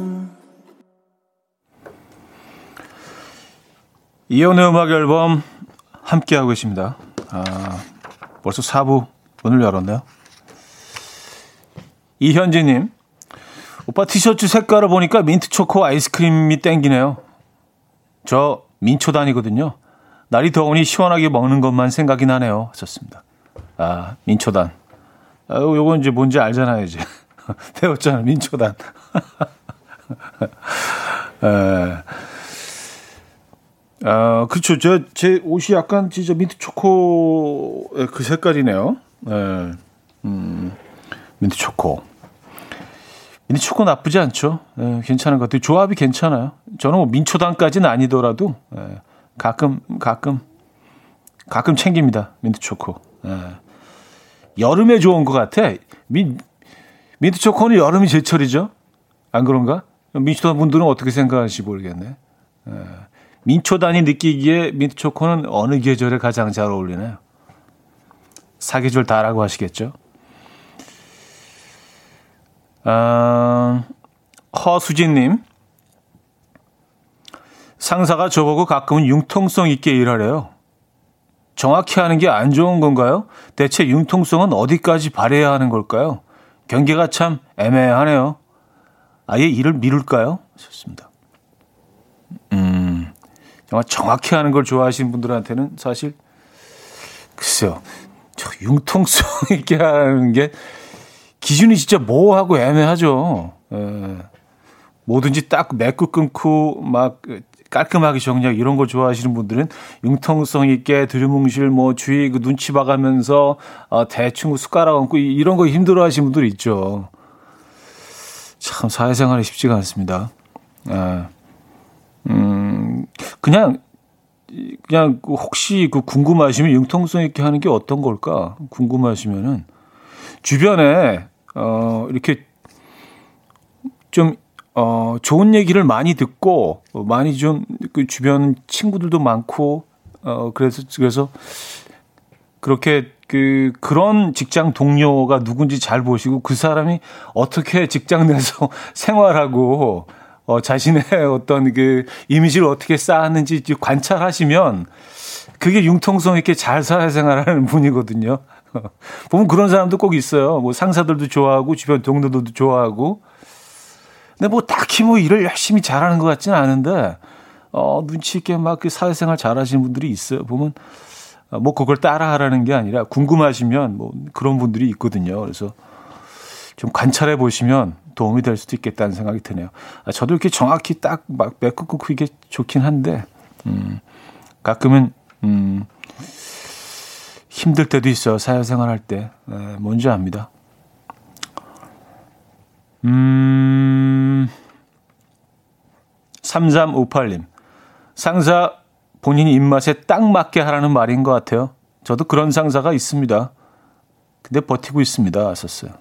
이현우의 음악 앨범 함께하고 계십니다 아, 벌써 4부 문을 열었네요. 이현진님, 오빠 티셔츠 색깔을 보니까 민트 초코 아이스크림이 땡기네요. 저 민초단이거든요. 날이 더우니 시원하게 먹는 것만 생각이 나네요. 하셨습니다. 아, 민초단. 아, 요건 이제 뭔지 알잖아요, 이제. 배웠잖아, 민초단. 에, 아, 그렇죠. 저, 제 옷이 약간 진짜 민트 초코의 그 색깔이네요. 네. 음, 민트 초코. 민트 초코 나쁘지 않죠. 예, 괜찮은 것 같아요. 조합이 괜찮아요. 저는 뭐 민초단까지는 아니더라도 예, 가끔 가끔 가끔 땡깁니다. 민트 초코. 예. 여름에 좋은 것 같아. 민 민트 초코는 여름이 제철이죠. 안 그런가? 민초단 분들은 어떻게 생각하실지 모르겠네. 예. 민초단이 느끼기에 민트 초코는 어느 계절에 가장 잘 어울리나요? 사계절 다라고 하시겠죠? 아, 허수진님. 상사가 저보고 가끔은 융통성 있게 일하래요. 정확히 하는 게 안 좋은 건가요? 대체 융통성은 어디까지 발휘해야 하는 걸까요? 경계가 참 애매하네요. 아예 일을 미룰까요? 좋습니다. 음, 정말 정확히 하는 걸 좋아하시는 분들한테는 사실, 글쎄요. 저 융통성 있게 하는 게 기준이 진짜 모호하고 애매하죠. 예. 뭐든지 딱 매끄 끊고 막 깔끔하게 정리하고 이런 걸 좋아하시는 분들은 융통성 있게 들이뭉실 뭐 주위 그 눈치 봐가면서 어, 대충 숟가락 얹고 이런 거 힘들어 하시는 분들 있죠. 참 사회생활이 쉽지가 않습니다. 예. 음, 그냥 그냥 그 혹시 그 궁금하시면 융통성 있게 하는 게 어떤 걸까? 궁금하시면은 주변에 어 이렇게 좀 어, 좋은 얘기를 많이 듣고, 많이 좀, 그 주변 친구들도 많고, 어, 그래서, 그래서, 그렇게, 그, 그런 직장 동료가 누군지 잘 보시고, 그 사람이 어떻게 직장 내에서 생활하고, 어, 자신의 어떤 그 이미지를 어떻게 쌓았는지 관찰하시면, 그게 융통성 있게 잘 사회생활하는 분이거든요. 보면 그런 사람도 꼭 있어요. 뭐 상사들도 좋아하고, 주변 동료들도 좋아하고, 근데 뭐 딱히 뭐 일을 열심히 잘하는 것 같지는 않은데 어 눈치 있게 막 그 사회생활 잘하시는 분들이 있어요. 보면 어, 뭐 그걸 따라하라는 게 아니라 궁금하시면 뭐 그런 분들이 있거든요. 그래서 좀 관찰해 보시면 도움이 될 수도 있겠다는 생각이 드네요. 아, 저도 이렇게 정확히 딱막 매끄 끊고 이게 좋긴 한데 음, 가끔은 음, 힘들 때도 있어요. 사회생활 할 때. 네, 뭔지 압니다. 음, 3358님. 상사 본인 입맛에 딱 맞게 하라는 말인 것 같아요. 저도 그런 상사가 있습니다. 근데 버티고 있습니다. 썼어요.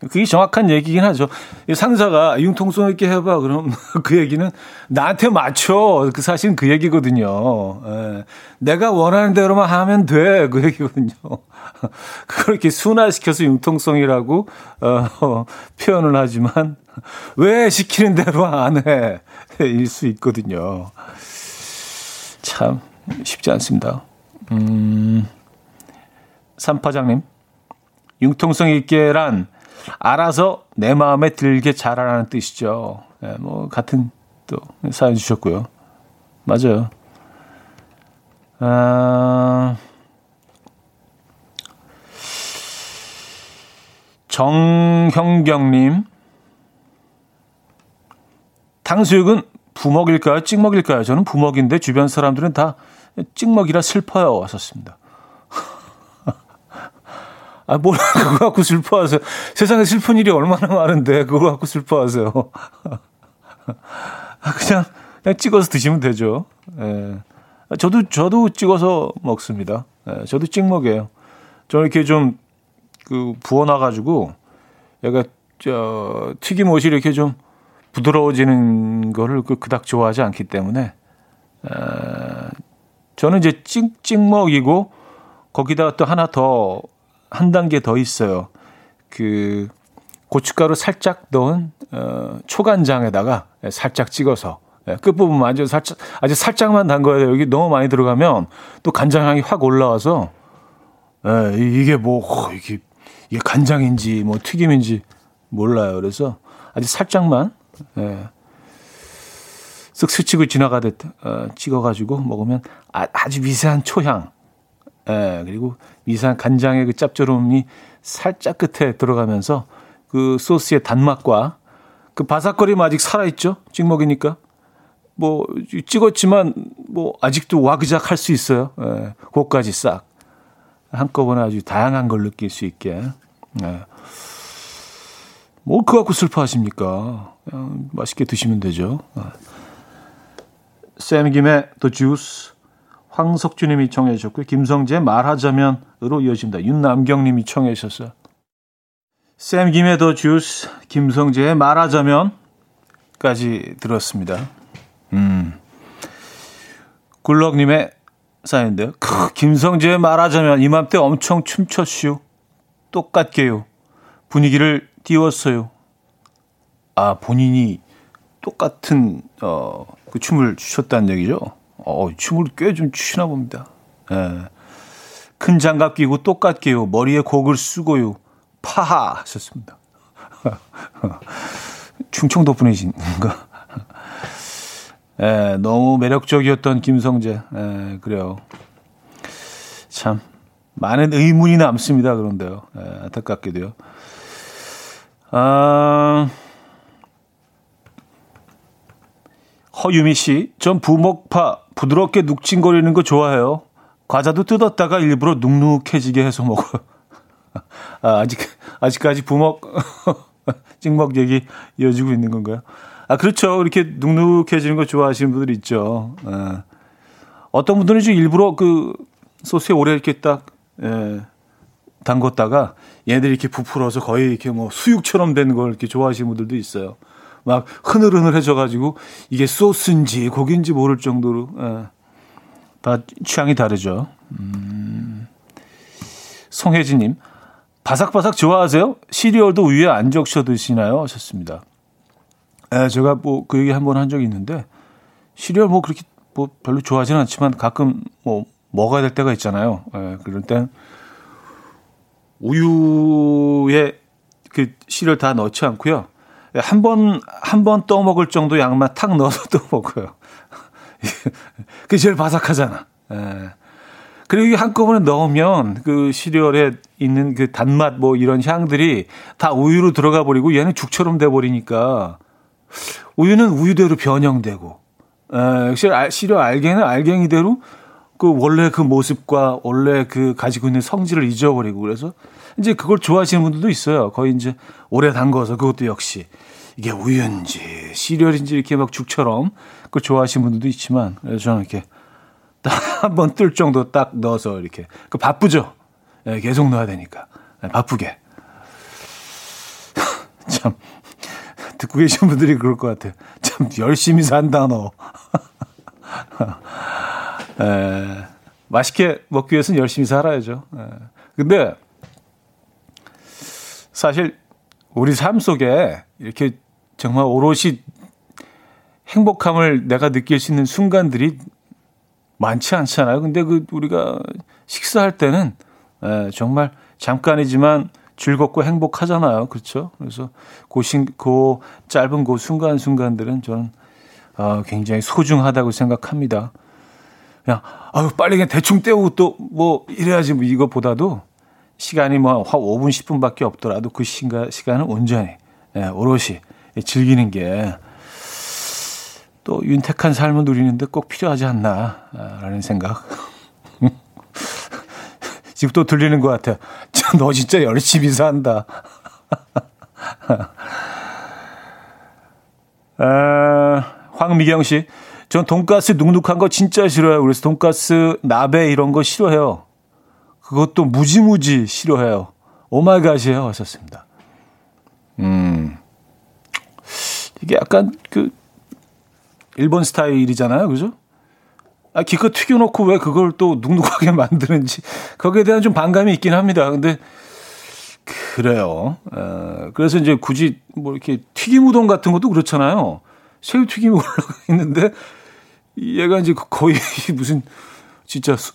그게 정확한 얘기긴 하죠. 상사가 융통성 있게 해봐. 그럼 그 얘기는 나한테 맞춰. 그 사실은 그 얘기거든요. 예. 내가 원하는 대로만 하면 돼. 그 얘기거든요. 그걸 이렇게 순화시켜서 융통성이라고 어, 표현을 하지만 왜 시키는 대로 안 해? 일 수 있거든요. 참 쉽지 않습니다. 음, 삼파장님, 융통성 있게란 알아서 내 마음에 들게 잘하라는 뜻이죠. 네, 뭐 같은 또 사연 주셨고요. 맞아요. 아, 정형경님, 탕수육은 부먹일까요? 찍먹일까요? 저는 부먹인데 주변 사람들은 다 찍먹이라 슬퍼요. 왔었습니다. 아, 뭘 그거 갖고 슬퍼하세요. 세상에 슬픈 일이 얼마나 많은데 그거 갖고 슬퍼하세요. 아, 그냥, 그냥 찍어서 드시면 되죠. 예. 저도, 저도 찍어서 먹습니다. 예, 저도 찍먹이에요. 저는 이렇게 좀, 그, 부어놔 가지고, 약간, 저, 튀김옷이 이렇게 좀 부드러워지는 거를 그, 그닥 좋아하지 않기 때문에, 에, 저는 이제 찍, 찍먹이고, 거기다 또 하나 더 한 단계 더 있어요. 그 고춧가루 살짝 넣은 어, 초간장에다가 살짝 찍어서 예, 끝부분만 아주 살짝 아주 살짝만 담궈야 여기 너무 많이 들어가면 또 간장 향이 확 올라와서 예, 이게 뭐 어, 이게 이게 간장인지 뭐 튀김인지 몰라요. 그래서 아주 살짝만 예, 쓱 스치고 지나가듯 어, 찍어가지고 먹으면 아, 아주 미세한 초향 예, 그리고 미세한 간장의 그 짭조름이 살짝 끝에 들어가면서 그 소스의 단맛과 그 바삭거림 아직 살아있죠? 찍먹이니까. 뭐, 찍었지만, 뭐, 아직도 와그작 할 수 있어요. 예, 그것까지 싹. 한꺼번에 아주 다양한 걸 느낄 수 있게. 예. 뭘 그거 갖고 슬퍼하십니까? 맛있게 드시면 되죠. 아. 쌤 김의 The Juice 황석주님이 청해 주셨고요. 김성재 말하자면으로 이어집니다. 윤남경님이 청해 주셨어요. 쌤 김의 The Juice 김성재의 말하자면까지 들었습니다. 음. 굴럭님의 사연인데요. 크, 김성재의 말하자면 이맘때 엄청 춤췄슈. 똑같게요. 분위기를 띄웠어요. 아, 본인이 똑같은, 어, 그 춤을 추셨다는 얘기죠. 어, 춤을 꽤 좀 추시나 봅니다. 예. 큰 장갑 끼고 똑같게요. 머리에 곡을 쓰고요. 파하 하셨습니다. 충청도 분이신가? 예, 너무 매력적이었던 김성재. 예, 그래요. 참, 많은 의문이 남습니다. 그런데요. 예, 안타깝게도요. 아, 허유미 씨, 전 부먹파 부드럽게 눅진거리는 거 좋아해요. 과자도 뜯었다가 일부러 눅눅해지게 해서 먹어요. 아, 아직, 아직까지 부먹, 찍먹 얘기 이어지고 있는 건가요? 아, 그렇죠. 이렇게 눅눅해지는 거 좋아하시는 분들 있죠. 예. 어떤 분들은 좀 일부러 그 소스에 오래 이렇게 딱, 예, 담궜다가 얘네들이 이렇게 부풀어서 거의 이렇게 뭐 수육처럼 된 걸 이렇게 좋아하시는 분들도 있어요. 막 흐느흐느해져가지고 이게 소스인지 고기인지 모를 정도로 예. 다 취향이 다르죠. 음. 송혜진님 바삭바삭 좋아하세요? 시리얼도 위에 안 적셔 드시나요? 하셨습니다. 예, 제가 뭐 그 얘기 한 번 한 적이 있는데 시리얼 뭐 그렇게 뭐 별로 좋아하지는 않지만 가끔 뭐 먹어야 될 때가 있잖아요. 예, 그럴 땐 우유에 그 시리얼 다 넣지 않고요. 한 번, 한 번 떠먹을 정도 양만 탁 넣어서 떠먹어요. 그게 제일 바삭하잖아. 예. 그리고 한꺼번에 넣으면 그 시리얼에 있는 그 단맛 뭐 이런 향들이 다 우유로 들어가 버리고 얘는 죽처럼 돼 버리니까 우유는 우유대로 변형되고 에, 시리얼 알갱이는 알갱이대로 그 원래 그 모습과 원래 그 가지고 있는 성질을 잊어버리고 그래서 이제 그걸 좋아하시는 분들도 있어요. 거의 이제 오래 담궈서 그것도 역시 이게 우유인지 시리얼인지 이렇게 막 죽처럼 그걸 좋아하시는 분들도 있지만 저는 이렇게 딱 한 번 뜰 정도 딱 넣어서 이렇게 그 바쁘죠. 네, 계속 넣어야 되니까 네, 바쁘게 참 듣고 계신 분들이 그럴 것 같아요. 참 열심히 산다 너. 에, 맛있게 먹기 위해서는 열심히 살아야죠. 에. 근데 사실 우리 삶 속에 이렇게 정말 오롯이 행복함을 내가 느낄 수 있는 순간들이 많지 않잖아요. 근데 그 우리가 식사할 때는 에, 정말 잠깐이지만 즐겁고 행복하잖아요. 그렇죠? 그래서 그, 신, 그 짧은 그 순간순간들은 저는 어, 굉장히 소중하다고 생각합니다. 그냥 아유 빨리 그냥 대충 때우고 또 뭐 이래야지 뭐 이것보다도 시간이 뭐 5분 10분밖에 없더라도 그 시간 시간은 온전히 예, 오롯이 즐기는 게 또 윤택한 삶을 누리는데 꼭 필요하지 않나라는 생각. 지금 또 들리는 것 같아요. 너 진짜 열심히 산다. 아, 황미경 씨. 전 돈가스 눅눅한 거 진짜 싫어요. 그래서 돈가스 나베 이런 거 싫어해요. 그것도 무지무지 싫어해요. 오마이갓이에요. 하셨습니다. 음. 이게 약간 그 일본 스타일이잖아요. 그죠? 아, 기껏 튀겨놓고 왜 그걸 또 눅눅하게 만드는지 거기에 대한 좀 반감이 있긴 합니다. 근데 그래요. 어, 그래서 이제 굳이 뭐 이렇게 튀김 우동 같은 것도 그렇잖아요. 새우 튀김이 올라가 있는데 얘가 이제 거의 무슨 진짜 수,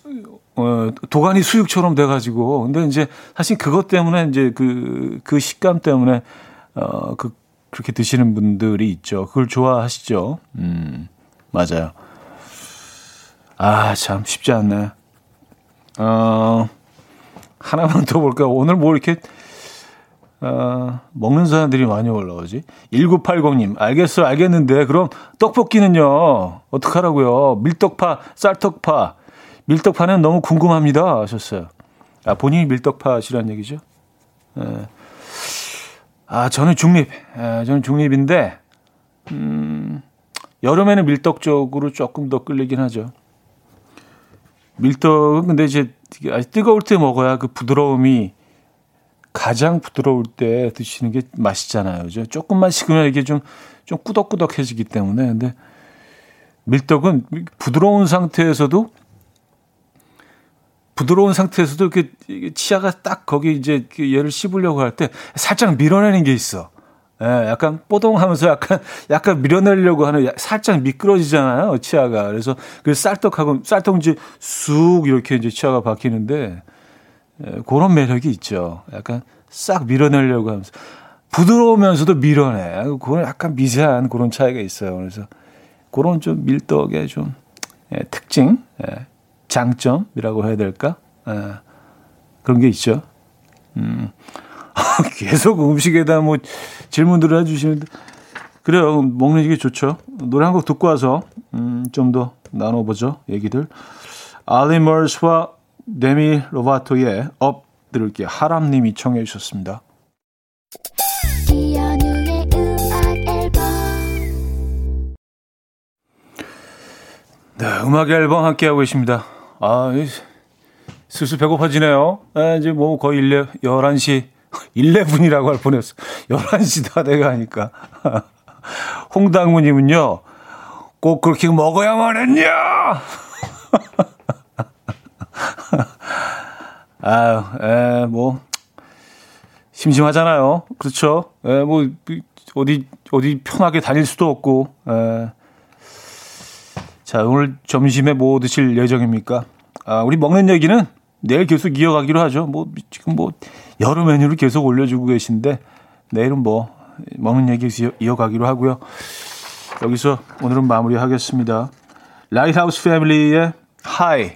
어, 도가니 수육처럼 돼가지고 근데 이제 사실 그것 때문에 이제 그, 그 식감 때문에 어, 그, 그렇게 드시는 분들이 있죠. 그걸 좋아하시죠. 음, 맞아요. 아, 참 쉽지 않네. 어, 하나만 더 볼까요? 오늘 뭐 이렇게, 어, 먹는 사람들이 많이 올라오지? 1980님, 알겠어요, 알겠는데, 그럼 떡볶이는요, 어떡하라고요? 밀떡파, 쌀떡파. 밀떡파는 너무 궁금합니다. 하셨어요. 아, 본인이 밀떡파시란 얘기죠? 예. 아, 저는 중립. 아, 저는 중립인데, 음, 여름에는 밀떡 쪽으로 조금 더 끌리긴 하죠. 밀떡은 근데 이제 아주 뜨거울 때 먹어야 그 부드러움이 가장 부드러울 때 드시는 게 맛있잖아요. 그죠? 조금만 식으면 이게 좀, 좀 꾸덕꾸덕해지기 때문에. 근데 밀떡은 부드러운 상태에서도 부드러운 상태에서도 이렇게 치아가 딱 거기 이제 그 얘를 씹으려고 할 때 살짝 밀어내는 게 있어. 예, 약간 뽀동하면서 약간 약간 밀어내려고 하는 살짝 미끄러지잖아요 치아가. 그래서 그 쌀떡하고 쌀떡지 쑥 이렇게 이제 치아가 박히는데 예, 그런 매력이 있죠. 약간 싹 밀어내려고 하면서 부드러우면서도 밀어내. 그건 약간 미세한 그런 차이가 있어요. 그래서 그런 좀 밀떡의 좀 예, 특징, 예, 장점이라고 해야 될까? 예, 그런 게 있죠. 음. 계속 음식에 대한 뭐 질문들을 해주시는데 그래요. 먹는 게 좋죠. 노래 한 곡 듣고 와서 음, 좀 더 나눠보죠. 얘기들. 올리 머스와 데미 로바토의 Up 들을게요. 하람님이 청해 주셨습니다. 네, 음악 앨범 함께 하고 계십니다. 아, 슬슬 배고파지네요. 아, 이제 뭐 거의 11시 11이라고 할 뻔했어. 11시 다 돼가니까. 홍당무님은요, 꼭 그렇게 먹어야만 했냐? 아유, 에, 뭐, 심심하잖아요. 그렇죠? 에, 뭐, 어디, 어디 편하게 다닐 수도 없고, 에. 자, 오늘 점심에 뭐 드실 예정입니까? 아, 우리 먹는 얘기는 내일 계속 이어가기로 하죠. 뭐, 지금 뭐, 여러 메뉴를 계속 올려주고 계신데, 내일은 뭐, 먹는 얘기 이어가기로 하고요. 여기서 오늘은 마무리하겠습니다. 라이트하우스 패밀리의 High.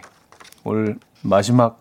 오늘 마지막